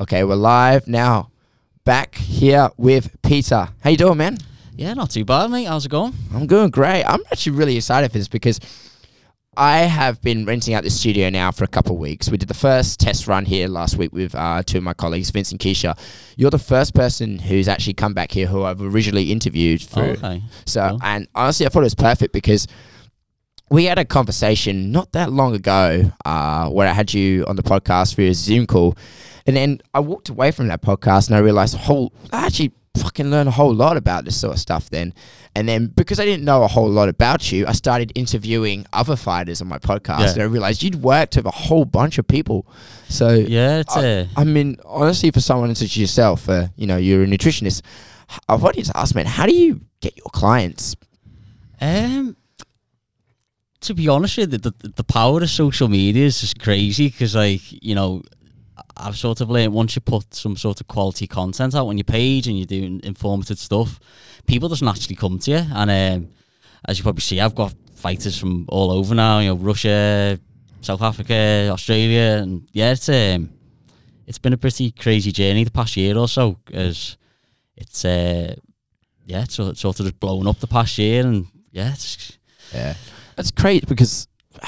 Okay, we're live now. Back here with Peter. How you doing, man? Yeah, not too bad, mate. How's it going? I'm doing great. I'm actually really excited for this because I have been renting out the studio now for a couple of weeks. We did the first test run here last week with uh, two of my colleagues, Vince and Keisha. You're the first person who's actually come back here who I've originally interviewed for. Oh, okay. So, Cool. and honestly, I thought it was perfect because we had a conversation not that long ago uh, where I had you on the podcast for a Zoom call. And then I walked away from that podcast and I realized, whole, I actually fucking learned a whole lot about this sort of stuff then. And then because I didn't know a whole lot about you, I started interviewing other fighters on my podcast. Yeah. And I realized you'd worked with a whole bunch of people. So, Yeah, it's uh, I mean, honestly, for someone such as yourself, uh, you know, you're a nutritionist. I wanted to ask, man, how do you get your clients? um. To be honest with you, the, the, power of social media is just crazy because, like, you know, I've sort of learned once you put some sort of quality content out on your page and you're doing informative stuff, people just naturally come to you. And um, as you probably see, I've got fighters from all over now. You know, Russia, South Africa, Australia, and yeah, it's um, it's been a pretty crazy journey the past year or so. As it's uh, yeah, it's of, sort of just blown up the past year, and yeah, it's Yeah. That's great because,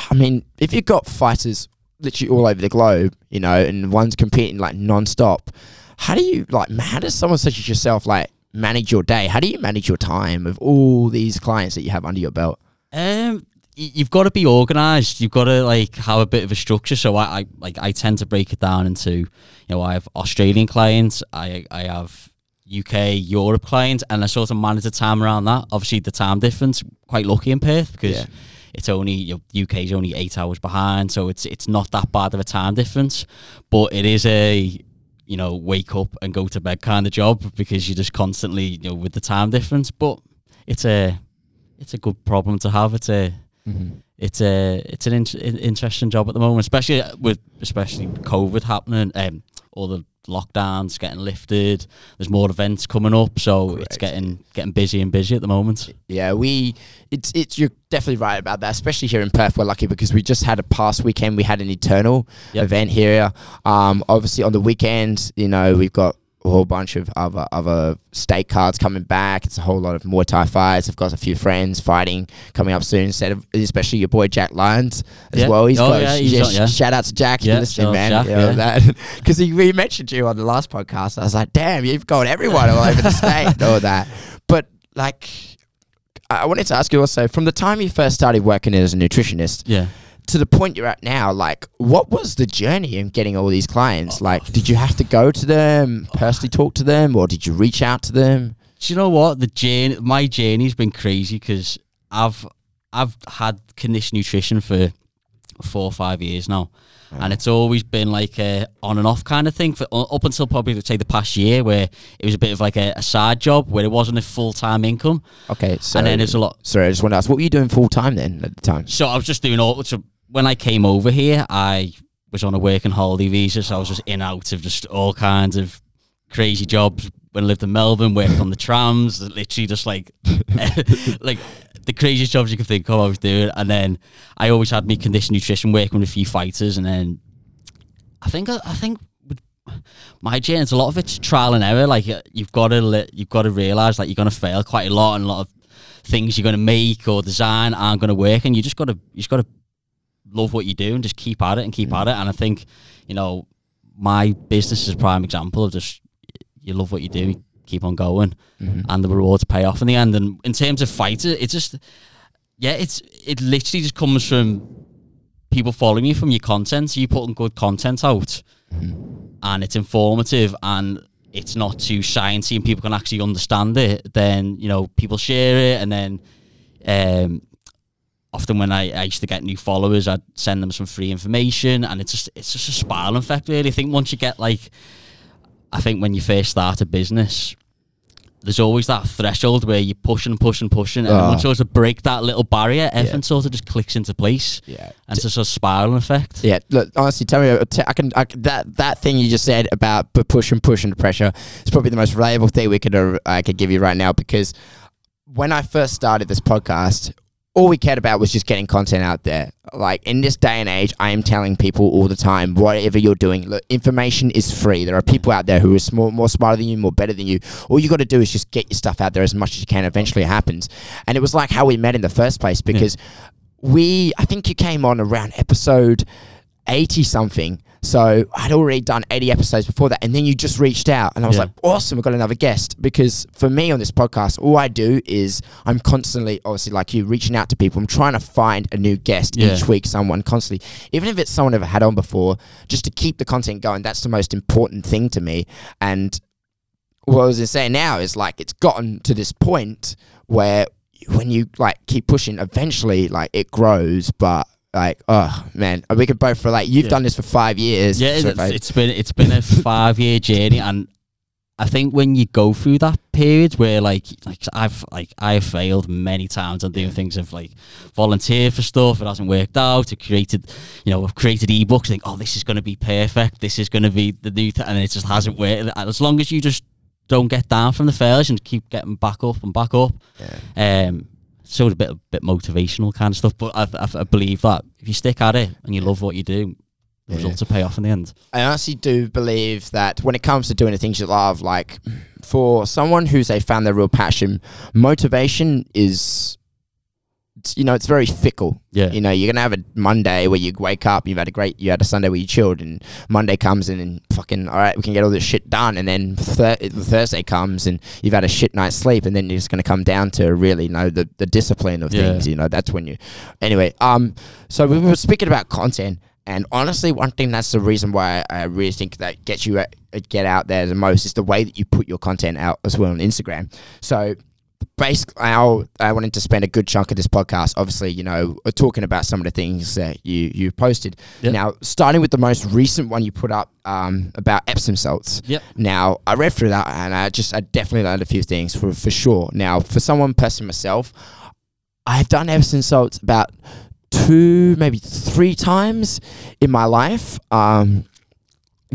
I mean, if you've got fighters literally all over the globe, you know, and one's competing like non-stop, how do you, like, how does someone such as yourself, like, manage your day? How do you manage your time with all these clients that you have under your belt? Um, you've got to be organised. You've got to like have a bit of a structure. So I, I like I tend to break it down into, you know, I have Australian clients, I I have UK, Europe clients, and I sort of manage the time around that. Obviously, the time difference quite lucky in Perth because Yeah. It's only you know, UK is only eight hours behind, so it's it's not that bad of a time difference, but it is a you know wake up and go to bed kind of job because you're just constantly you know with the time difference. But it's a it's a good problem to have. It's a it's a it's an in- interesting job at the moment, especially with especially COVID happening, um, all the lockdowns getting lifted. There's more events coming up, so it's getting getting busy and busy at the moment. Yeah, we it's it's you're definitely right about that, especially here in Perth. We're lucky because we just had a past weekend. We had an eternal Yep. event here. Um, obviously on the weekend, you know, we've got a whole bunch of other other state cards coming back. It's a whole lot of Muay Thai fights. I've got a few friends fighting coming up soon. Instead of especially your boy Jack Lyons as Yeah. well. He's Oh, got yeah, he's on- yeah. shout out to Jack. Yeah, you're listening, shout man. Jack, because he, he mentioned you on the last podcast. I was like, damn, you've got everyone all over the state all that. But like. I wanted to ask you also from the time you first started working as a nutritionist Yeah. To the point you're at now, like what was the journey in getting all these clients? Like, did you have to go to them, personally talk to them, or did you reach out to them? Do you know what the journey? My journey's been crazy because I've I've had Condition Nutrition for four or five years now, and it's always been like a on and off kind of thing for up until probably let's say the past year where it was a bit of like a, a side job where it wasn't a full time income, Okay, so and then there's a lot. sorry, I just want to ask, what were you doing full time then at the time? So I was just doing all. So when I came over here, I was on a working holiday visa, so I was just in and out of just all kinds of crazy jobs. When I lived in Melbourne, worked on the trams, literally just like like the craziest jobs you can think of. I was doing, and then I always had me Condition Nutrition, working with a few fighters, and then I think I think. My journey, a lot of it's trial and error. Like uh, you've got to, you've got to realize that you're going to fail quite a lot, and a lot of things you're going to make or design aren't going to work, and you just got to, you just got to love what you do and just keep at it and keep at it. And I think, you know, my business is a prime example of just you love what you do, you keep on going, and the rewards pay off in the end. And in terms of fighter, it's just, yeah, it's it literally just comes from people following you from your content. So you putting good content out, and it's informative and it's not too sciencey, and people can actually understand it. Then you know people share it, and then. Um, often when I, I used to get new followers, I'd send them some free information, and it's just it's just a spiral effect. Really, I think once you get like, I think when you first start a business, there's always that threshold where you push and push and push, and Ah. once you sort of break that little barrier, everything sort of just clicks into place, Yeah. and it's just a spiral effect. Yeah, look, honestly, tell me, t- I can, I can that that thing you just said about pu- push and push and pressure is probably the most valuable thing we could uh, I could give you right now because when I first started this podcast, all we cared about was just getting content out there. Like in this day and age, I am telling people all the time, whatever you're doing, look, information is free. There are people out there who are more, more smarter than you, more better than you. All you got to do is just get your stuff out there as much as you can. Eventually, it happens. And it was like how we met in the first place because we, I think you came on around episode eighty something. So I'd already done 80 episodes before that, and then you just reached out, and I was Yeah. like, awesome, we've got another guest. Because for me on this podcast, all I do is I'm constantly, obviously, like you, reaching out to people. I'm trying to find a new guest Yeah. each week, someone constantly, even if it's someone I've had on before, just to keep the content going. That's the most important thing to me. And what I was saying now is like it's gotten to this point where when you like keep pushing, eventually like it grows, but. Like oh man, we could both relate. You've Yeah. done this for five years. Yeah, so it's, I- it's been it's been a five year journey, and I think when you go through that period where like like I've like I've failed many times on doing things of like volunteer for stuff, it hasn't worked out. I created, you know, I've created ebooks. Think, oh, this is going to be perfect. This is going to be the new, th-, and it just hasn't worked. As long as you just don't get down from the failures and keep getting back up and back up, um, sort of a bit a bit motivational kind of stuff. But I, I, I believe that if you stick at it and you love what you do, the Yeah. results will pay off in the end. I honestly do believe that when it comes to doing the things you love, like for someone who's they found their real passion, motivation is, it's, you know, it's very fickle. Yeah. You know, you're gonna have a Monday where you wake up, you've had a great, you had a Sunday where you chilled, and Monday comes in and fucking, all right, we can get all this shit done, and then thir- Thursday comes and you've had a shit night's sleep, and then you're just gonna come down to really, you know, the the discipline of Yeah. things. You know, that's when you. Anyway, um, so we were speaking about content. And honestly, one thing that's the reason why I really think that gets you uh, get out there the most is the way that you put your content out as well on Instagram. So basically, I, I wanted to spend a good chunk of this podcast, obviously, you know, talking about some of the things that you you posted. Yep. Now, starting with the most recent one you put up um, about Epsom salts. Yep. Now, I read through that and I just I definitely learned a few things for for sure. Now, for someone personally myself, I've done Epsom salts about two, maybe three times in my life. Um,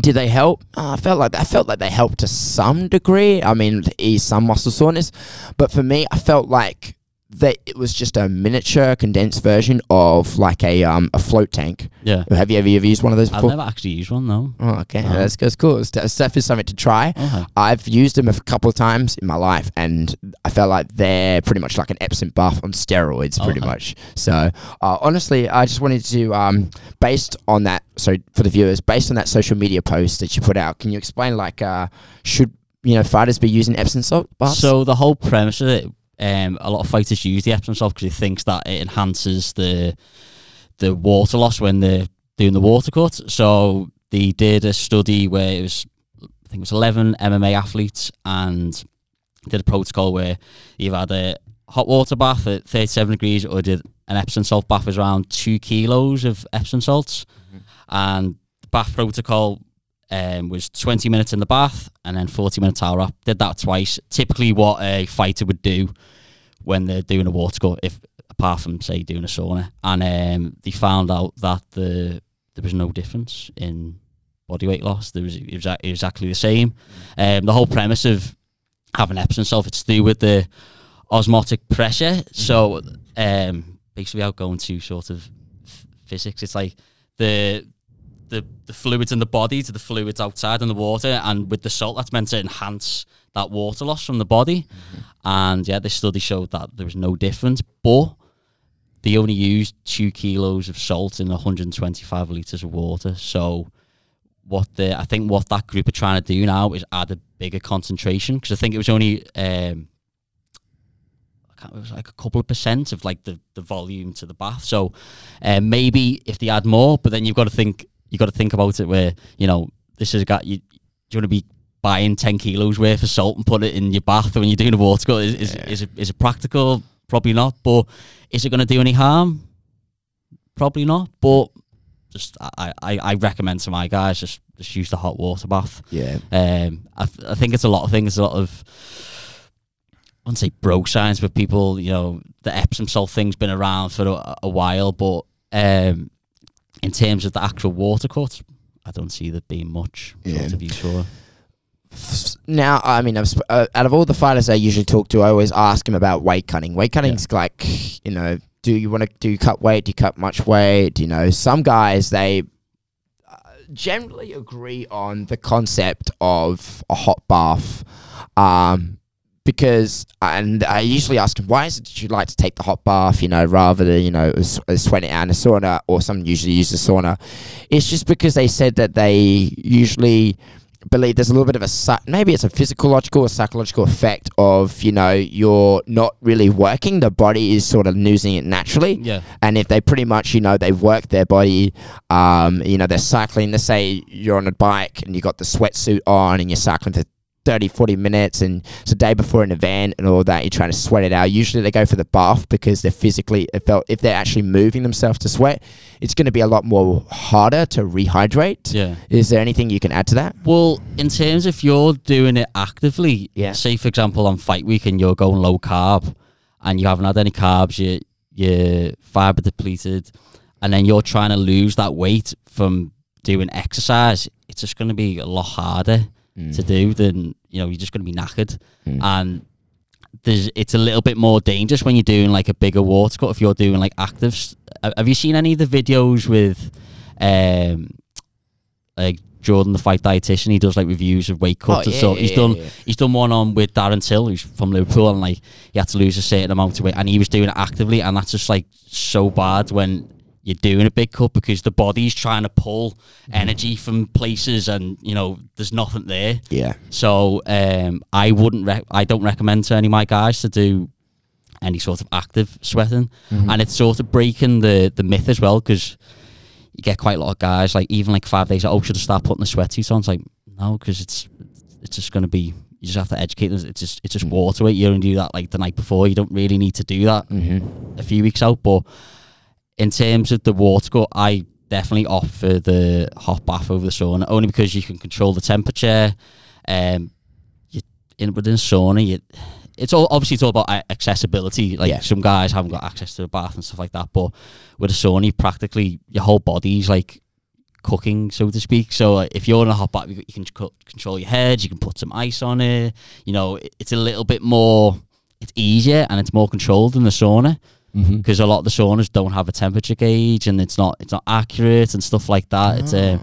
did they help? Uh, I felt like I felt like they helped to some degree. I mean, ease some muscle soreness, but for me, I felt like that it was just a miniature condensed version of like a um a float tank. Yeah. Have you ever, used one of those before? I've never actually used one though. Oh, okay, No. that's, that's cool. It's, it's definitely something to try. Okay. I've used them a couple of times in my life, and I felt like they're pretty much like an Epsom buff on steroids, pretty Okay. much. So, uh, honestly, I just wanted to, um, based on that, so for the viewers, based on that social media post that you put out, can you explain, like, uh, should you know fighters be using Epsom salt baths? So the whole premise of it, um, a lot of fighters use the Epsom salt because it thinks that it enhances the the water loss when they're doing the water cut. So they did a study where it was, I think it was 11 MMA athletes and did a protocol where you've had a hot water bath at 37 degrees or did an Epsom salt bath was around two kilos of Epsom salts. And the bath protocol um, was 20 minutes in the bath and then 40 minute towel wrap. Did that twice. Typically, what a fighter would do when they're doing a water cut, if apart from say doing a sauna, and um, they found out that the there was no difference in body weight loss. There was it was exactly the same. Um, the whole premise of having Epsom salt it's to do with the osmotic pressure. So um, basically, without going to sort of f- physics, it's like the the the fluids in the body to the fluids outside in the water, and with the salt, that's meant to enhance that water loss from the body. And yeah, this study showed that there was no difference, but they only used two kilos of salt in 125 liters of water. So what the I think what that group are trying to do now is add a bigger concentration because I think it was only um, I can't, it was like a couple of percent of like the, the volume to the bath. So um, maybe if they add more, but then you've got to think you got to think about it where you know this has got you. Do you want to be buying ten kilos worth of salt and put it in your bath when you're doing a water cut? Is is, Yeah. is, it, is it practical? Probably not. But is it going to do any harm? Probably not. But just I, I, I recommend to my guys just just use the hot water bath. yeah, Um, I, th- I think it's a lot of things, a lot of, I wouldn't say bro science, but people, you know, the Epsom salt thing's been around for a, a while, but um, in terms of the actual water cut, I don't see there being much Yeah. sort of use for now I mean, I've sp- uh, out of all the fighters I usually talk to, I always ask them about weight cutting. Weight cutting's like you know do you want to do you cut weight? Do you cut much weight? You know, some guys they uh, generally agree on the concept of a hot bath. Um, because and I usually ask them why is it that you like to take the hot bath, you know, rather than you know uh, sweat out in a sauna, or some usually use the sauna. It's just because they said that they usually believe there's a little bit of a maybe it's a physiological or psychological effect of you know you're not really working, the body is sort of losing it naturally. Yeah. And if they pretty much, you know, they work their body, um, you know, they're cycling, let's say you're on a bike and you got the sweatsuit on and you're cycling for 30, 40 minutes and it's a day before an event and all that, you're trying to sweat it out. Usually they go for the bath because they're physically, if they're, if they're actually moving themselves to sweat, it's going to be a lot more harder to rehydrate. Yeah. Is there anything you can add to that? Well, in terms if you're doing it actively, Yeah. say for example on fight week and you're going low carb and you haven't had any carbs, you you're fiber depleted, and then you're trying to lose that weight from doing exercise, it's just going to be a lot harder to do then you know you're just going to be knackered Mm. and there's it's a little bit more dangerous when you're doing like a bigger water cut if you're doing like active have you seen any of the videos with um like Jordan the fight dietitian he does like reviews of weight cuts and Oh, yeah, stuff yeah, he's yeah, done yeah. he's done one on with Darren Till who's from Liverpool and like he had to lose a certain amount of weight and he was doing it actively and that's just like so bad when you're doing a big cut because the body's trying to pull Mm-hmm. energy from places and you know there's nothing there Yeah. so um, I wouldn't. Re- I don't recommend to any of my guys to do any sort of active sweating, Mm-hmm. and it's sort of breaking the the myth as well because you get quite a lot of guys like even like five days. Oh, should I start putting the sweatsuit on? It's like no, because it's it's just going to be. You just have to educate them. It's just it's just water weight. You only do that like the night before. You don't really need to do that Mm-hmm. a few weeks out. But in terms of the water I definitely opt for the hot bath over the sauna, only because you can control the temperature. Um, you in within a sauna, you, it's all obviously it's all about accessibility. Like Yeah. some guys haven't got access to a bath and stuff like that, but with a sauna, practically your whole body's like cooking, so to speak. So uh, if you're in a hot bath, you can co- control your head. You can put some ice on it. You know, it- it's a little bit more. It's easier and it's more controlled than the sauna Mm-hmm. because a lot of the saunas don't have a temperature gauge and it's not it's not accurate and stuff like that. It's uh,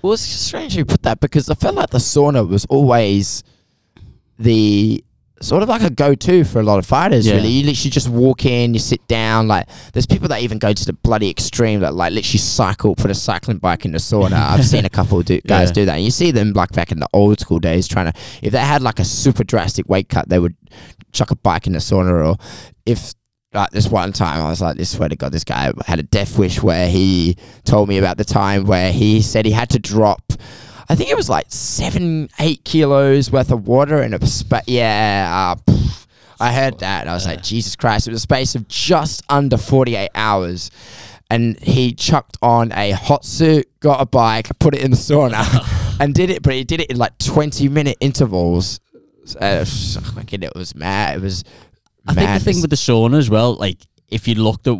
Well, it's strange you put that because I felt like the sauna was always the sort of like a go-to for a lot of fighters. Yeah. Really, you literally just walk in, you sit down. Like, there's people that even go to the bloody extreme that like literally cycle, put a cycling bike in the sauna. I've seen a couple do, guys Yeah. do that. And you see them like back in the old school days trying to. If they had like a super drastic weight cut, they would chuck a bike in the sauna. Or if like this one time, I was like, this swear to God, this guy had a death wish where he told me about the time where he said he had to drop. I think it was like seven, eight kilos worth of water in a spa- yeah. Uh, pff, I heard that and I was like, Jesus Christ! It was a space of just under forty-eight hours, and he chucked on a hot suit, got a bike, put it in the sauna, and did it. But he did it in like twenty-minute intervals. Uh, fucking, it was mad. It was. I think the thing with the sauna as well, like if you looked at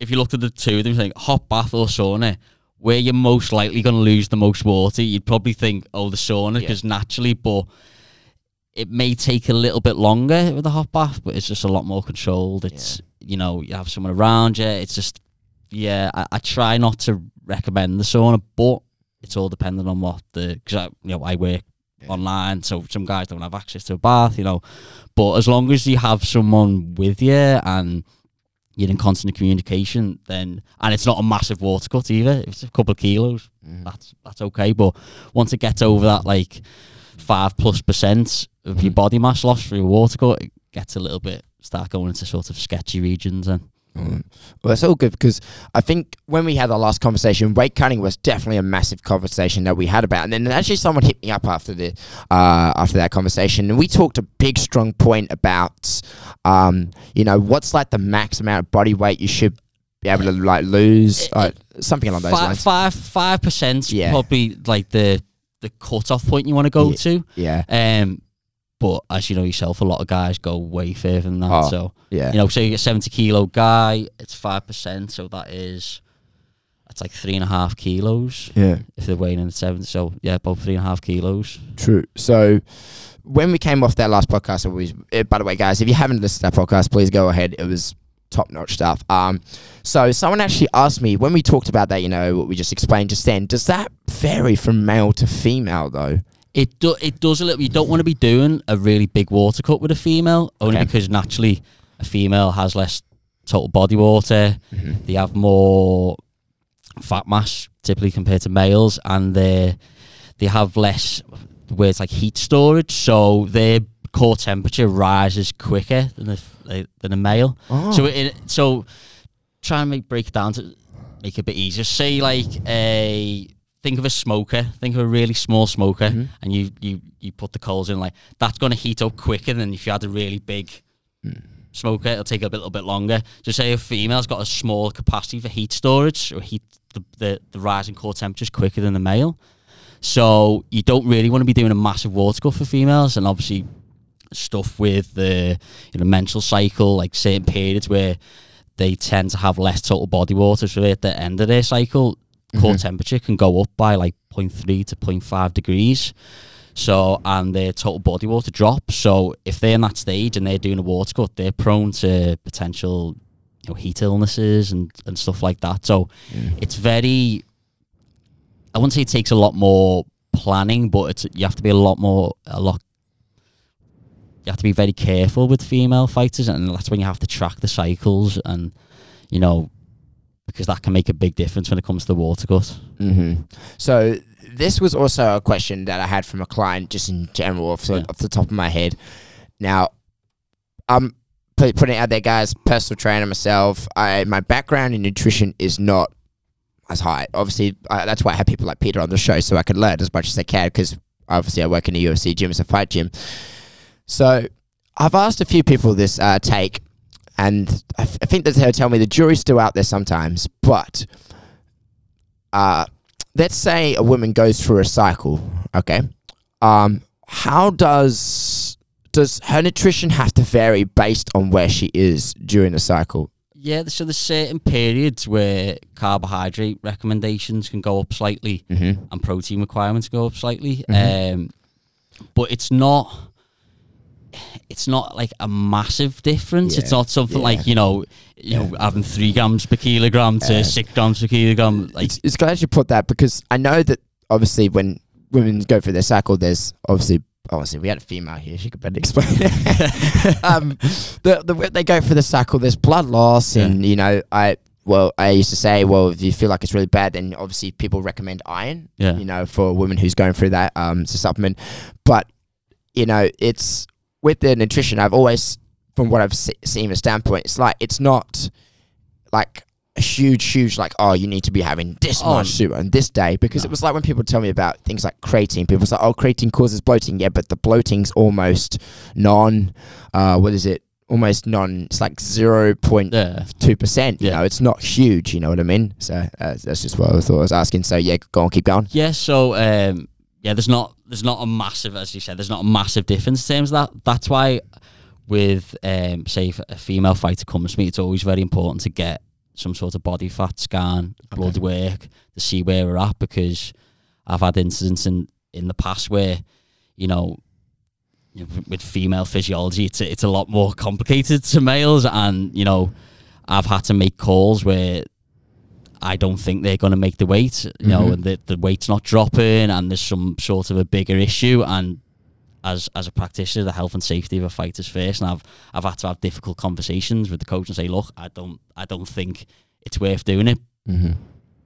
if you looked at the two of them, think hot bath or sauna, where you're most likely going to lose the most water, you'd probably think, oh, the sauna, Yeah. because naturally, but it may take a little bit longer with the hot bath, but it's just a lot more controlled. It's you know you have someone around you. It's just yeah. I, I try not to recommend the sauna, but it's all dependent on what the because I you know I work online, so some guys don't have access to a bath, you know. But as long as you have someone with you and you're in constant communication, then and it's not a massive water cut either. It's a couple of kilos, Mm. that's that's okay. But once it gets over that like five plus percent of your Mhm. body mass loss through a water cut, it gets a little bit start going into sort of sketchy regions and Mm. Well, that's all good because I think when we had our last conversation, weight cutting was definitely a massive conversation that we had about. And then actually, someone hit me up after the uh, after that conversation, and we talked a big, strong point about, um, you know, what's like the max amount of body weight you should be able to like lose, uh, something along those five lines. five five percent Yeah. probably like the the cutoff point you want to go Yeah. to. Yeah, Um, but as you know yourself, a lot of guys go way further than that. Oh, so yeah, you know, say you get seventy kilo guy, it's five percent, so that is that's like three and a half kilos yeah. if they're weighing in at seventy. So yeah, about three and a half kilos. True. So when we came off that last podcast, it was, eh, by the way, guys, if you haven't listened to that podcast, please go ahead. It was top notch stuff. Um, so someone actually asked me when we talked about that, you know, what we just explained just then. Does that vary from male to female though? It do, it does a little. You don't want to be doing a really big water cut with a female, only Okay. because naturally a female has less total body water. Mm-hmm. They have more fat mass typically compared to males, and they they have less where it's like heat storage, so their core temperature rises quicker than a than a male. Oh. So it, so try and make break it down to make it a bit easier. Say like a think of a smoker, think of a really small smoker, Mhm. and you you you put the coals in like that's going to heat up quicker than if you had a really big smoker. It'll take a little bit longer. Just say a female's got a small capacity for heat storage or heat the the, the rising core temperatures quicker than the male. So you don't really want to be doing a massive water cut for females, and obviously stuff with the you know menstrual cycle, like certain periods where they tend to have less total body water. So at the end of their cycle, core Mhm. temperature can go up by like 0.3 to 0.5 degrees. So and their total body water drops. So if they're in that stage and they're doing a water cut, they're prone to potential you know heat illnesses and, and stuff like that. So Mm. it's very I wouldn't say it takes a lot more planning, but it's you have to be a lot more a lot you have to be very careful with female fighters and that's when you have to track the cycles and you know because that can make a big difference when it comes to the water cut. hmm So this was also a question that I had from a client, just in general, off the, Yeah. off the top of my head. Now, I'm putting it out there, guys. Personal trainer myself. I my background in nutrition is not as high. Obviously, I, that's why I have people like Peter on the show, so I can learn as much as I can. Because obviously, I work in a UFC gym, it's a fight gym. So I've asked a few people this uh, take, and I, f- I think that they'll tell me the jury's still out there sometimes, but uh, let's say a woman goes through a cycle, okay? Um, how does does her nutrition have to vary based on where she is during the cycle? Yeah, so there's certain periods where carbohydrate recommendations can go up slightly Mm-hmm. and protein requirements go up slightly. Mhm. Um, but it's not it's not like a massive difference. it's not something yeah. like, you know, you know, having three grams per kilogram to Uh, six grams per kilogram. Like It's, it's glad you put that because I know that obviously when women go through their cycle, there's obviously obviously we had a female here; she could better explain. it. um, the the they go through the cycle, there's blood loss, Yeah. and you know, I well, I used to say, well, if you feel like it's really bad, then obviously people recommend iron. Yeah. you know, for a woman who's going through that, um, it's a supplement. But you know, it's with the nutrition. I've always, from what I've se- seen, a standpoint, it's like it's not like a huge, huge like oh you need to be having this Oh, much sugar on this day because no. it was like when people tell me about things like creatine, people say oh creatine causes bloating, yeah, but the bloating's almost non, uh, what is it? Almost non. It's like zero point two percent. You Yeah. know, it's not huge. You know what I mean? So uh, that's just what I thought I was asking. So yeah, go on, keep going. Yeah, so um, yeah, there's not there's not a massive, as you said, there's not a massive difference in terms of that. That's why with um, say if a female fighter comes to me, it's always very important to get some sort of body fat scan, blood work to see where we're at because I've had incidents in in the past where you know. With female physiology, it's it's a lot more complicated to males, and you know, I've had to make calls where I don't think they're going to make the weight, you know, Mhm. and the, the weight's not dropping, and there's some sort of a bigger issue. And as as a practitioner, the health and safety of a fighter's first, and I've I've had to have difficult conversations with the coach and say, look, I don't I don't think it's worth doing it. Mm-hmm.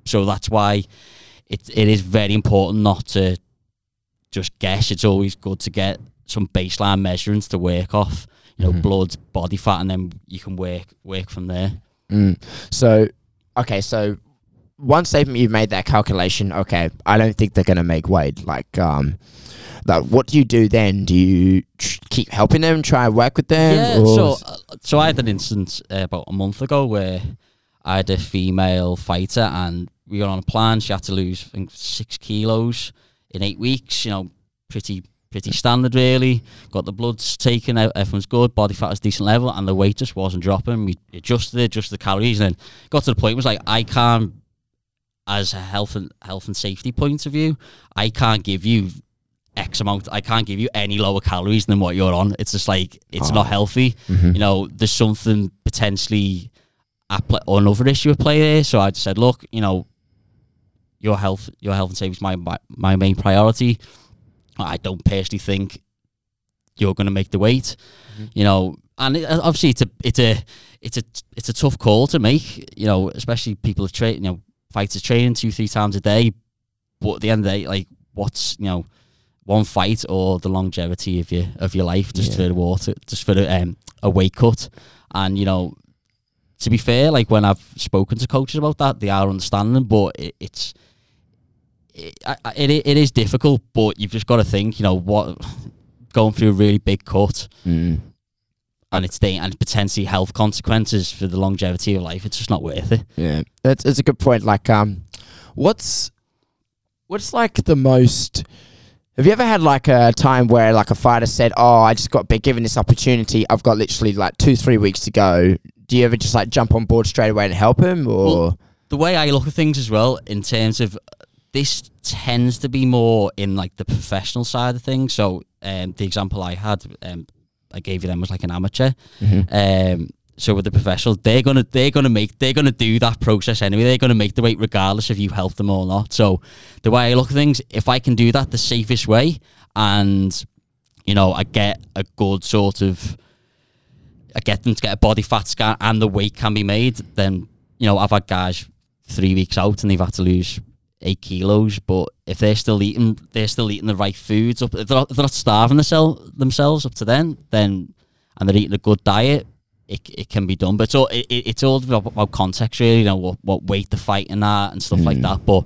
So that's why it it is very important not to just guess. It's always good to get some baseline measurements to work off, you know, Mhm. blood, body fat, and then you can work work from there. Mm. So, okay, so once they've you've made that calculation, okay, I don't think they're gonna make weight. Like, um, like what do you do then? Do you tr- keep helping them, try and work with them? Yeah, or- so uh, so I had an instance uh, about a month ago where I had a female fighter and we were on a plan. She had to lose I think six kilos in eight weeks. You know, pretty pretty standard really. Got the bloods taken, ev- everyone's good, body fat is decent level, and the weight just wasn't dropping. We adjusted it, adjusted the calories, and then got to the point where it was like I can't, as a health and health and safety point of view, I can't give you X amount. I can't give you any lower calories than what you're on. It's just like it's Oh. not healthy. Mhm. You know, there's something potentially I play another issue at play there. So I just said, look, you know, your health, your health and safety is my my, my main priority. I don't personally think you're going to make the weight, you know. And it, obviously, it's a it's a it's a it's a tough call to make, you know, especially people have trained, you know, fighters training two three times a day. But at the end of the day, like, what's you know, one fight or the longevity of your of your life just Yeah. for the water, just for the, um, a weight cut. And you know, to be fair, like when I've spoken to coaches about that, they are understanding. But it, it's it, it it is difficult. But you've just got to think, you know, what going through a really big cut Mm. And it's da- and potentially health consequences for the longevity of life. It's just not worth it. Yeah, that's that's a good point. Like, um, what's what's like the most? Have you ever had like a time where like a fighter said, "Oh, I just got been given this opportunity. I've got literally like two, three weeks to go." Do you ever just like jump on board straight away and help him, or Well, the way I look at things as well, in terms of this tends to be more in like the professional side of things. So um, the example I had, um, I gave you them was like an amateur. Um, so with the professionals, they're gonna they're gonna make they're gonna do that process anyway. They're gonna make the weight regardless if you help them or not. So the way I look at things, if I can do that the safest way, and you know I get a good sort of I get them to get a body fat scan and the weight can be made, then you know I've had guys three weeks out and they've had to lose eight kilos, but if they're still eating, they're still eating the right foods up. If they're not, if they're not starving themselves themselves up to then, then and they're eating a good diet, it, it can be done. But it's all it, it- it's all about, context, really. You know what what weight they're fighting that and stuff like hmm. that. But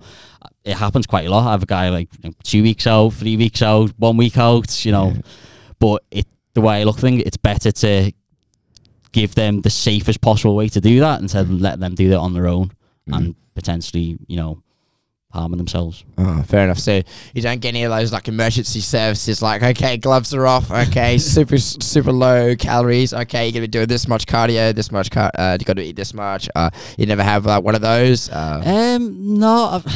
it happens quite a lot. I have a guy like you know, two weeks out, three weeks out, one week out. You know, but it the way I look at things, it's better to give them the safest possible way to do that instead of letting them do that on their own and hmm. potentially, you know, harming themselves. Oh, fair enough. So you don't get any of those like emergency services, like okay, gloves are off. Okay, super super low calories. Okay, you're gonna be doing this much cardio, this much car. Uh, you got to eat this much. Uh, you never have like one of those. Uh, Um, no, I've,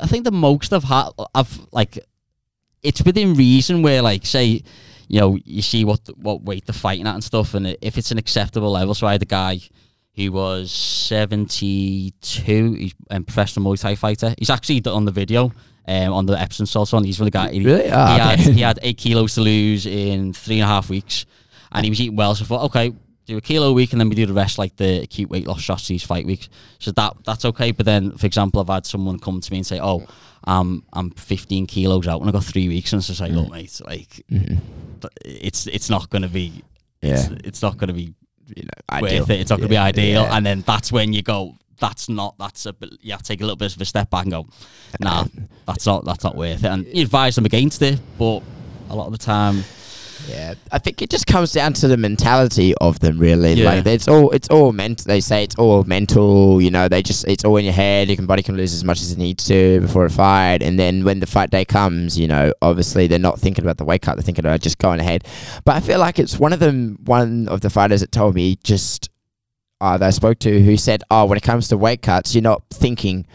I think the most I've had, I've like, it's within reason where like say, you know, you see what what weight they're fighting at and stuff, and if it's an acceptable level. So I had a guy who was seventy two, he's a professional Muay Thai fighter. He's actually on the video. Um, on the Epsom salt one, he's the guy. He, Really? Ah, he, had, he had eight kilos to lose in three and a half weeks, and he was eating well. So I thought, okay, do a kilo a week, and then we do the rest like the acute weight loss shots these fight weeks. So that that's okay. But then, for example, I've had someone come to me and say, "Oh, um, I'm 15 kilos out, and I got three weeks," and it's just like, "Look, mate, like mhm. it's it's not going to be, Yeah, it's, it's not going to be you know, worth it. It's not going to Yeah, be ideal." yeah. And then that's when you go. That's not. That's a. bit- You have to take a little bit of a step back and go, "Nah, that's not. That's not worth it." And you advise them against it, but a lot of the time, Yeah, I think it just comes down to the mentality of them, really. Yeah. Like it's all, it's all meant. They say it's all mental. You know, they just, it's all in your head. Your body can lose as much as it needs to before a fight, and then when the fight day comes, you know, obviously they're not thinking about the weight cut. They're thinking about just going ahead. But I feel like it's one of them. One of the fighters that told me just uh, that I spoke to who said, "Oh, when it comes to weight cuts, you're not thinking."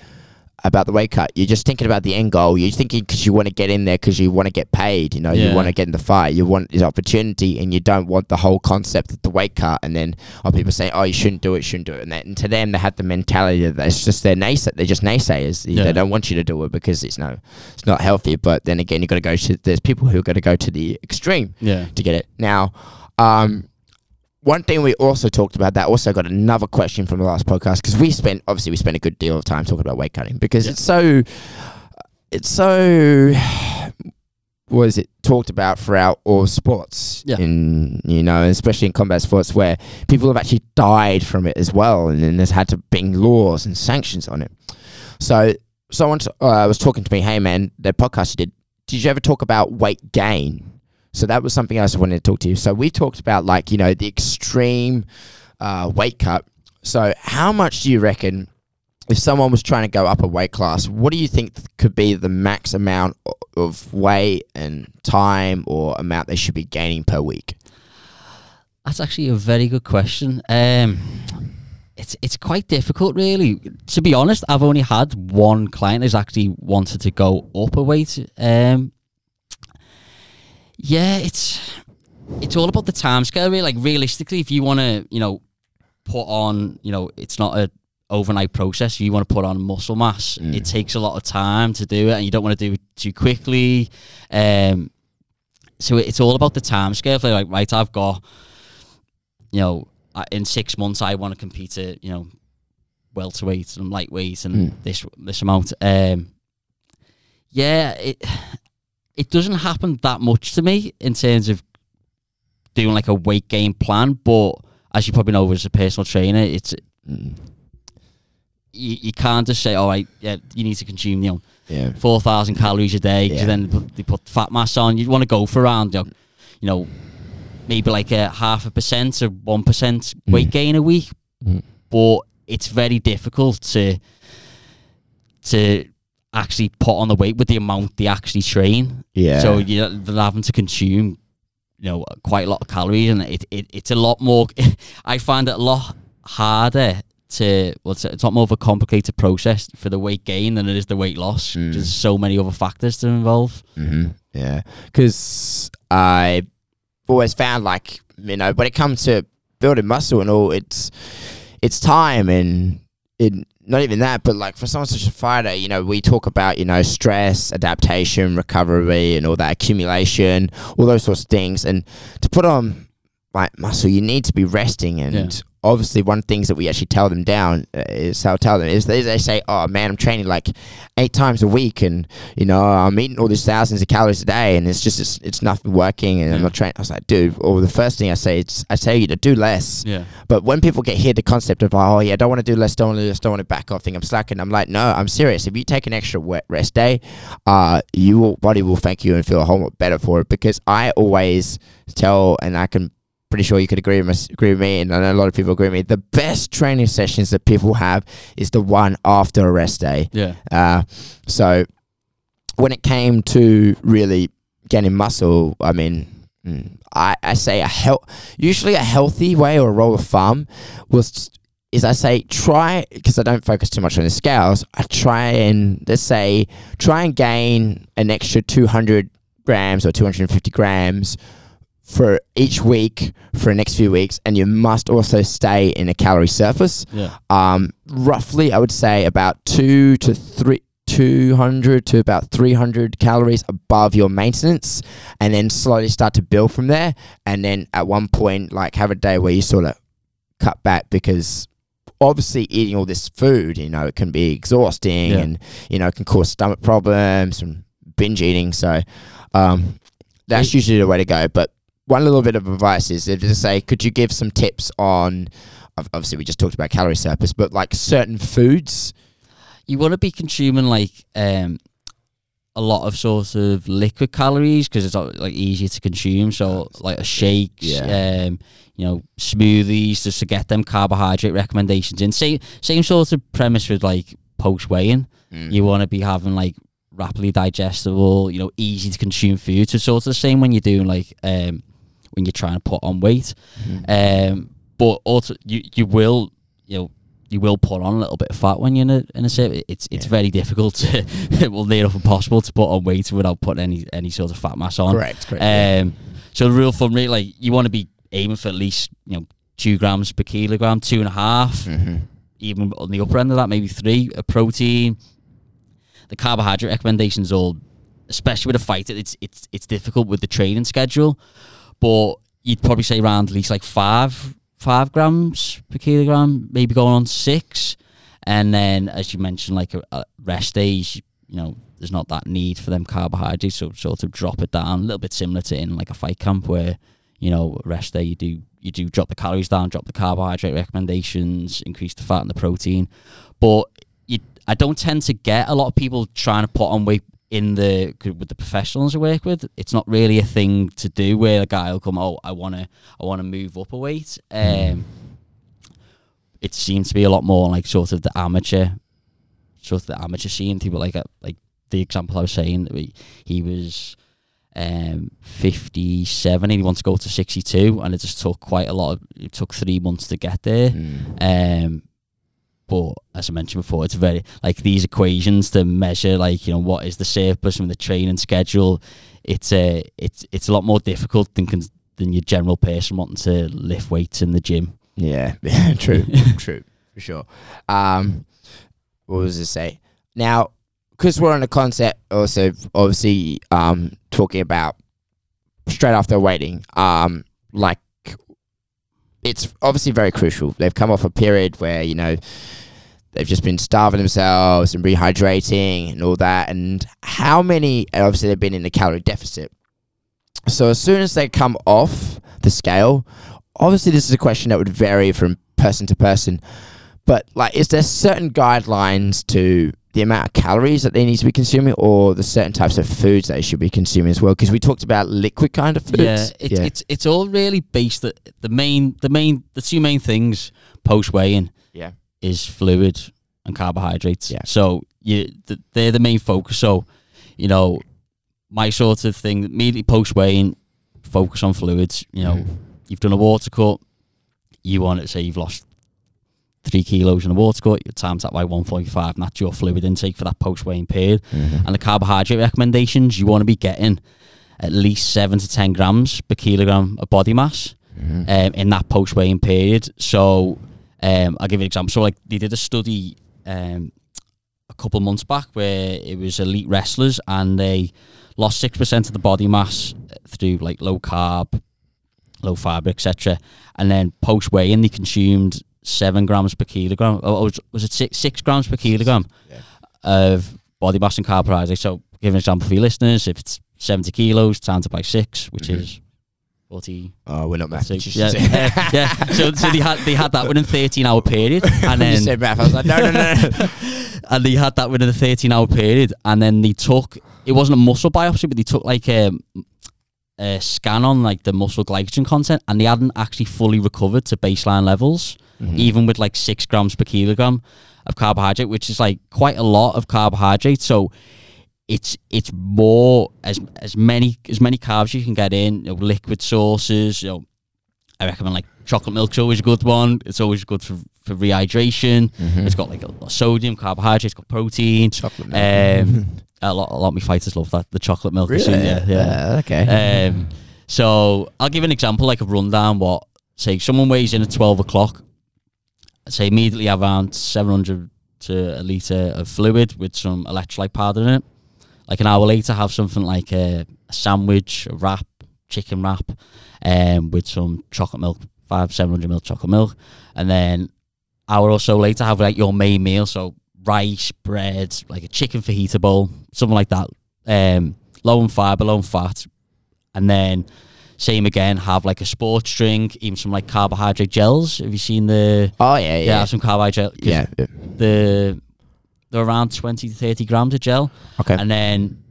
About the weight cut, you're just thinking about the end goal. You're thinking because you want to get in there because you want to get paid. You know, you want to get in the fight. You want the opportunity, and you don't want the whole concept of the weight cut. And then, oh, people say, "Oh, you shouldn't do it, shouldn't do it." And, that, and to them, they have the mentality that it's just they're naysay. They're just naysayers. Yeah. They don't want you to do it because it's no, it's not healthy. But then again, you got to go to. There's people who going to go to the extreme yeah, to get it. Now, um, one thing we also talked about that also got another question from the last podcast because we spent obviously we spent a good deal of time talking about weight cutting because Yeah. it's so it's so what is it talked about throughout all sports Yeah. in you know especially in combat sports where people have actually died from it as well and then there's had to bring laws and sanctions on it so someone t- uh, was talking to me hey man the podcast you did did you ever talk about weight gain so that was something else I wanted to talk to you. So we talked about like you know the extreme uh, weight cut. So how much do you reckon if someone was trying to go up a weight class? What do you think could be the max amount of weight and time or amount they should be gaining per week? that's actually a very good question. Um, it's it's quite difficult, really. To be honest, I've only had one client who's actually wanted to go up a weight. Um, yeah, it's it's all about the time scale. Really, like realistically, if you want to, you know, put on, you know, it's not a overnight process. You want to put on muscle mass. Mm. It takes a lot of time to do it, and you don't want to do it too quickly. Um, so it's all about the time scale. Like, right, I've got, you know, in six months I want to compete at, you know, welterweight and lightweight and Mm. this this amount. Um, yeah, it it doesn't happen that much to me in terms of doing like a weight gain plan, but as you probably know as a personal trainer, it's Mm. you, you can't just say, all right, yeah, you need to consume you know Yeah. four thousand calories a day. 'cause Yeah. then they put, they put fat mass on. You want to go for around you know, you know maybe like a half a percent or one percent weight Mm. gain a week, Mm. but it's very difficult to to actually put on the weight with the amount they actually train. Yeah. So you're they're having to consume, you know, quite a lot of calories, and it, it it's a lot more. I find it a lot harder to. Well, it's, it's a lot more of a complicated process for the weight gain than it is the weight loss. Mm. There's so many other factors to involve. hmm Yeah, because I've always found like you know when it comes to building muscle and all, it's it's time and not even that, but like for someone such a fighter, you know, we talk about you know stress, adaptation, recovery, and all that accumulation, all those sorts of things, and to put on like muscle, you need to be resting and. Yeah. Obviously, one of the things that we actually tell them down uh, is I'll tell them is they, they say, "Oh man, I'm training like eight times a week, and you know I'm eating all these thousands of calories a day, and it's just it's, it's nothing working, and I'm not training." I was like, "Dude," or the first thing I say is I tell you to do less. Yeah, But when people get here, the concept of oh yeah, I don't want to do less, don't want to do less, don't want to back off, think I'm slacking. I'm like, no, I'm serious. If you take an extra wet rest day, uh, your body will thank you and feel a whole lot better for it. Because I always tell, and I can pretty sure you could agree with me, agree with me, and I know a lot of people agree with me. The best training sessions that people have is the one after a rest day. yeah, Uh, so when it came to really gaining muscle, I mean, mm, I, I say a hel- usually a healthy way or a rule of thumb was is I say try because I don't focus too much on the scales. I try and let's say try and gain an extra two hundred grams or two hundred and fifty grams for each week for the next few weeks, and you must also stay in a calorie surplus yeah, um, roughly, I would say about two to three. 200 to about 300 calories above your maintenance and then slowly start to build from there and then at one point like have a day where you sort of cut back because obviously eating all this food you know it can be exhausting Yeah. and you know it can cause stomach problems and binge eating so um, that's usually the way to go but one little bit of advice is if to say could you give some tips on obviously we just talked about calorie surplus but like certain foods you want to be consuming like um a lot of sort of liquid calories because it's like easier to consume. So like a shake, Yeah. um, you know, smoothies just to get them carbohydrate recommendations in. Same same sort of premise with like post weighing. Mm. You want to be having like rapidly digestible, you know, easy to consume food. So it's sort of the same when you're doing like um when you're trying to put on weight. Mhm. Um, but also you you will you know you will put on a little bit of fat when you're in a in a shape. It's it's Yeah. very difficult to well near enough impossible to put on weight without putting any any sort of fat mass on. correct correct yeah. Um, so the real fun rate like you want to be aiming for at least you know two grams per kilogram, two and a half, Mhm. even on the upper end of that, maybe three. A protein. The carbohydrate recommendations all, especially with a fighter, it's it's it's difficult with the training schedule, but you'd probably say around at least like five five grams per kilogram, maybe going on six, and then as you mentioned, like a, a rest days, you know, there's not that need for them carbohydrates, so sort of drop it down. A little bit similar to in like a fight camp where you know rest day you do you do drop the calories down, drop the carbohydrate recommendations, increase the fat and the protein, but you I don't tend to get a lot of people trying to put on weight in the with the professionals I work with. It's not really a thing to do where a guy will come, oh, I wanna I wanna move up a weight. Um, it seems to be a lot more like sort of the amateur, sort of the amateur scene. People like uh, like the example I was saying that we, he was um 57 and he wants to go to 62 and it just took quite a lot of it took three months to get there Mm. um, but as I mentioned before, it's very like these equations to measure like you know what is the surplus from the training schedule. It's a it's it's a lot more difficult than than your general person wanting to lift weights in the gym. Yeah, true, true, for sure. Um, what was I say? Now, because we're on a concept, also obviously um, talking about straight after waiting, um, like it's obviously very crucial. They've come off a period where you know they've just been starving themselves and rehydrating and all that. And how many? And obviously, they've been in a calorie deficit. So as soon as they come off the scale, obviously this is a question that would vary from person to person. But like, is there certain guidelines to the amount of calories that they need to be consuming, or the certain types of foods they should be consuming as well? Because we talked about liquid kind of foods. Yeah, it's it's it's all really based that the main the main the two main things post weighing Yeah. is fluid and carbohydrates. Yeah. So you th- they're the main focus. So you know my sort of thing immediately post weighing focus on fluids. You know Mhm. you've done a water cut. You want to say you've lost three kilos in a water cut. You times that by 145, and that's your fluid intake for that post weighing period. Mhm. And the carbohydrate recommendations, you want to be getting at least seven to ten grams per kilogram of body mass Mhm. um, in that post weighing period. So um, I'll give you an example. So like they did a study um, a couple months back where it was elite wrestlers and they lost six percent of the body mass through like low carb, low fiber, etc. And then post weighing they consumed seven grams per kilogram. Or was, was it six, six grams per kilogram Yeah. of body mass and carbohydrates? So give an example for your listeners. If it's seventy kilos, times it by six, which Mhm. is forty. Oh, we're not So, math. yeah, uh, yeah. So, so they had they had that within thirteen hour period, and you then said math. I was like, no, no, no. and they had that within a thirteen hour period, and then they took it wasn't a muscle biopsy, but they took like a, a scan on like the muscle glycogen content, and they hadn't actually fully recovered to baseline levels, Mhm. even with like six grams per kilogram of carbohydrate, which is like quite a lot of carbohydrate. So it's it's more as as many as many carbs you can get in, you know, liquid sources. You know, I recommend like chocolate milk's always a good one. It's always good for for rehydration. Mhm. It's got like a lot of sodium, carbohydrates, it's got protein. chocolate. Um, a lot, a lot of my fighters love that. The chocolate milk. really? Yeah, yeah. Uh, okay. Um, so I'll give an example, like a rundown. What say someone weighs in at twelve o'clock. Say immediately have around seven hundred to a liter of fluid with some electrolyte powder in it. Like an hour later, have something like a, a sandwich, a wrap, chicken wrap, um, with some chocolate milk, five seven hundred ml chocolate milk, and then hour or so later have like your main meal. So rice, bread, like a chicken fajita bowl, something like that. Um, low in fiber, low in fat, and then same again. Have like a sports drink, even some like carbohydrate gels. Have you seen the? oh yeah, Yeah, yeah, some carbohydrate. yeah. yeah. The they're around twenty to thirty grams of gel, Okay. and then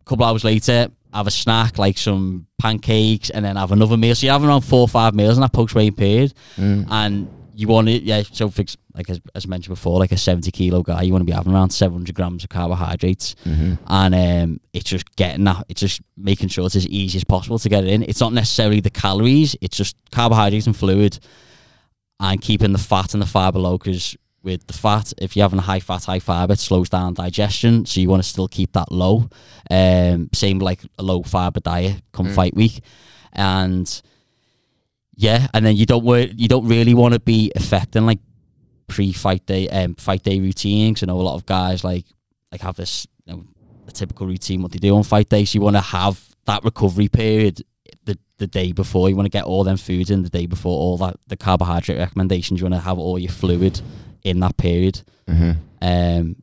a couple hours later. Have a snack like some pancakes, and then have another meal. So you have around four or five meals in that post weighing period Mm. and you want it, yeah. So, for, like as, as mentioned before, like a seventy kilo guy, you want to be having around seven hundred grams of carbohydrates, Mhm. and um, it's just getting that. It's just making sure it's as easy as possible to get it in. It's not necessarily the calories; it's just carbohydrates and fluid, and keeping the fat and the fiber low. Because with the fat, if you're having a high fat, high fiber, it slows down digestion. So you want to still keep that low. Um, same like a low fiber diet come Mm. fight week, and yeah, and then you don't work, you don't really want to be affecting like pre-fight day, um, fight day routines. You know a lot of guys like like have this you know, a typical routine what they do on fight day. So you want to have that recovery period the the day before. You want to get all them foods in the day before, all that the carbohydrate recommendations. You want to have all your fluid in that period. Mhm. Um,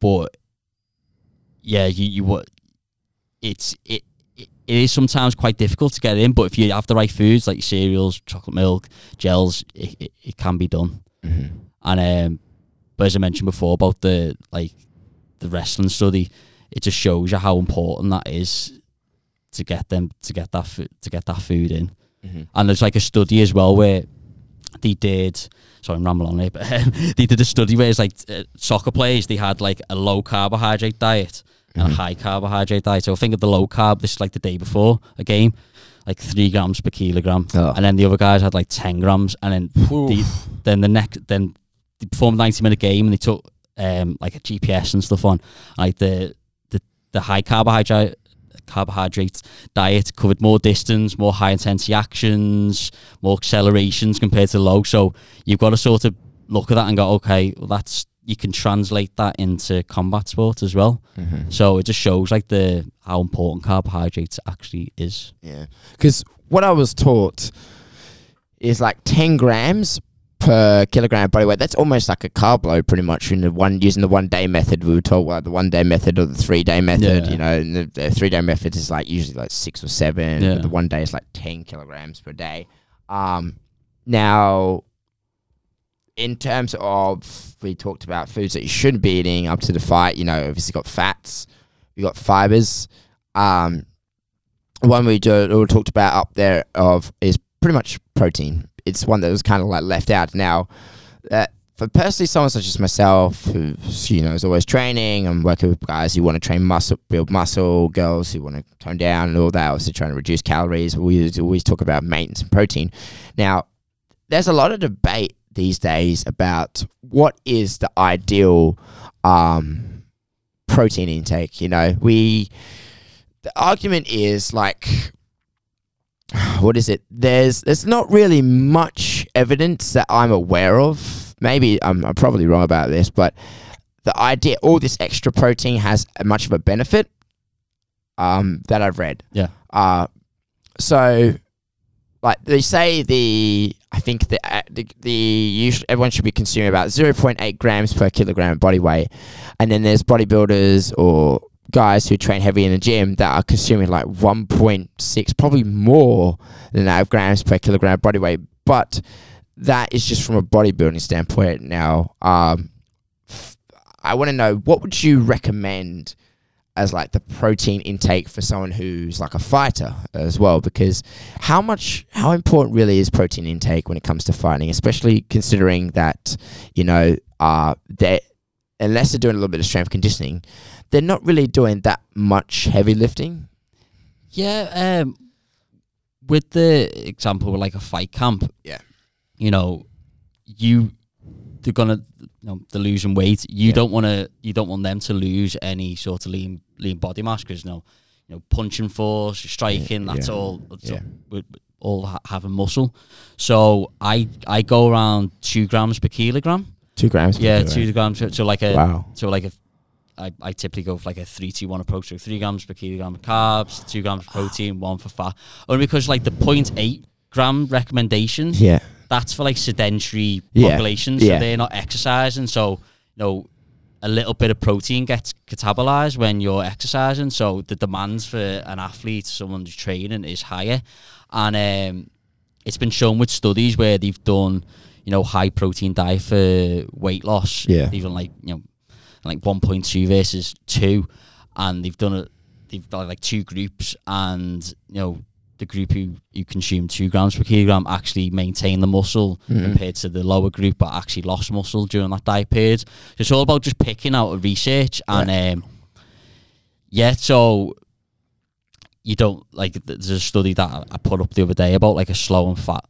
but yeah, you you what it's it. It is sometimes quite difficult to get in, but if you have the right foods like cereals, chocolate milk, gels, it, it, it can be done. Mhm. And um, but as I mentioned before about the like the wrestling study, it just shows you how important that is to get them to get that fu- to get that food in. Mhm. And there's like a study as well where they did. Sorry, I'm rambling on here, but um, they did a study where it's like uh, soccer players. They had like a low carbohydrate diet and Mhm. a high carbohydrate diet. So think of the low carb. This is like the day before a game, like three grams per kilogram, Oh. and then the other guys had like ten grams, and then the, then the next then they performed 90 minute game and they took um like a GPS and stuff on like the the, the high carbohydrate carbohydrate diet covered more distance, more high intensity actions, more accelerations compared to the low. So you've got to sort of look at that and go, okay, well that's you can translate that into combat sports as well. Mm-hmm. So it just shows like the how important carbohydrates actually is. Yeah, because what I was taught is like ten grams per kilogram body weight. That's almost like a carb load, pretty much. In the one using the one day method, we were told like the one day method or the three day method. Yeah. You know, and the, the three day method is like usually like six or seven. Yeah. The one day is like ten kilograms per day. Um, now, in terms of we talked about foods that you shouldn't be eating up to the fight. You know, obviously got fats, we got fibers. Um, one we do talked about up there of is pretty much protein. It's one that was kind of like left out. Now, uh, for personally someone such as myself, who you know is always training and working with guys who want to train muscle, build muscle, girls who want to tone down and all that, obviously trying to reduce calories. We always talk about maintenance and protein. Now, there's a lot of debate these days about what is the ideal um, protein intake. You know, we the argument is like what is it there's there's not really much evidence that i'm aware of maybe i'm, I'm probably wrong about this but the idea all this extra protein has much of a benefit um that i've read Yeah. uh so like they say the i think the uh, the, usually everyone should be consuming about 0.8 grams per kilogram body weight. And then there's bodybuilders or guys who train heavy in the gym that are consuming like 1.6 probably more than that grams per kilogram body weight. But that is just from a bodybuilding standpoint now. Um i want to know what would you recommend as like the protein intake for someone who's like a fighter as well because how much how important really is protein intake when it comes to fighting especially considering that you know uh they unless they're doing a little bit of strength conditioning they're not really doing that much heavy lifting Yeah, um, with the example like a fight camp, Yeah. you know, you they're gonna, you know, they're losing weight. You Yeah. don't want to, you don't want them to lose any sort of lean lean body mass because you know, you know, punching force, striking, that's yeah. all, that's Yeah. all, with all ha- having muscle. So I I go around two grams per kilogram. two grams Yeah, two grams. So like a wow so like if I, I typically go for like a three two one approach, so three grams per kilogram of carbs, two grams of protein, one for fat. Only because like the 0.8 gram recommendations, yeah that's for like sedentary Yeah, populations, yeah. so they're not exercising. So you know, a little bit of protein gets catabolized when you're exercising. So the demands for an athlete, someone who's training, is higher, and um, it's been shown with studies where they've done you know high protein diet for weight loss. Yeah. they've like you know like 1.2 versus 2 and they've done it they've done like two groups and you know the group who, who consumed two grams per kilogram actually maintained the muscle Mhm. compared to the lower group but actually lost muscle during that diet period so it's all about just picking out a research and um yeah so you don't like there's a study that I- put up the other day about like a slow and fat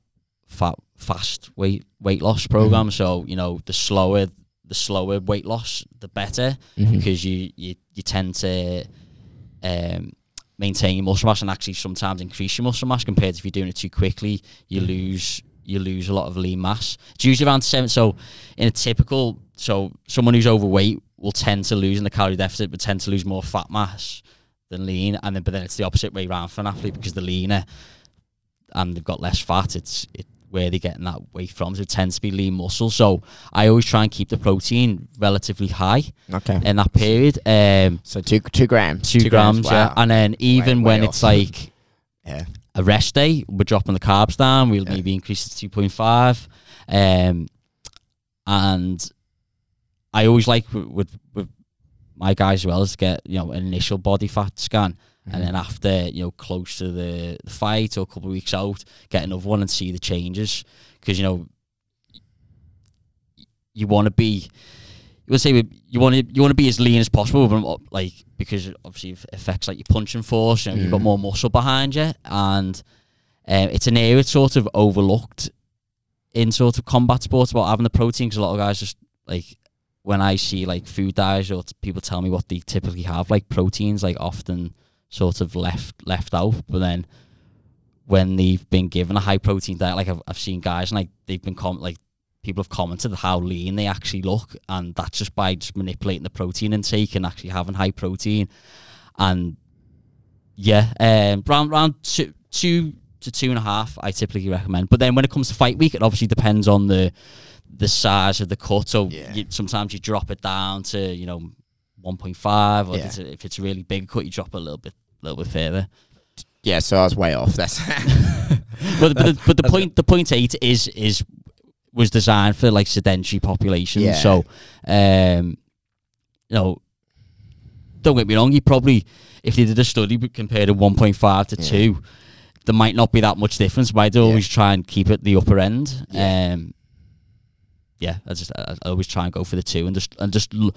fat fast weight weight loss program so you know the slower the slower weight loss the better Mhm. because you, you you tend to um maintain your muscle mass and actually sometimes increase your muscle mass compared to if you're doing it too quickly you mm. lose you lose a lot of lean mass. It's usually around seven so in a typical so someone who's overweight will tend to lose in the calorie deficit but tend to lose more fat mass than lean and then but then it's the opposite way around for an athlete because the leaner and they've got less fat it's it where they're getting that weight from. So it tends to be lean muscle. So I always try and keep the protein relatively high okay. in that period. Um so two two grams. two, grams, yeah. wow. and then even Way- when way it's off. like yeah. a rest day, we're dropping the carbs down. We'll Yeah. maybe increase it to two point five, um, and I always like with, with with my guys as well is to get you know an initial body fat scan, Mm-hmm. and then after you know close to the, the fight or a couple of weeks out, get another one and see the changes because you know you want to be. You would say you want to you want to be as lean as possible, but like because obviously it affects like your punching force. You know, you've got Mhm. more muscle behind you, and um, it's an area it's sort of overlooked in sort of combat sports about having the protein because a lot of guys just like when I see like food diets or people tell me what they typically have like proteins like often sort of left left out. But then when they've been given a high protein diet, like I've, I've seen guys and like they've been com- like people have commented how lean they actually look, and that's just by just manipulating the protein intake and actually having high protein. And yeah, um, round round two, two to two and a half, I typically recommend. But then when it comes to fight week, it obviously depends on the the size of the cut. So Yeah. you, sometimes you drop it down to you know one point five, or Yeah. if, it's a, if it's a really big cut, you drop a little bit, little bit further. Yeah, so I was way off. That's but but the, but the point the point eight is is was designed for like sedentary population. Yeah. So, um, you know, don't get me wrong. You probably if they did a study compared to one point five to Yeah. two, there might not be that much difference. But I'd always try and keep it the upper end. Yeah. Um, yeah, I just I, I always try and go for the two and just and just l-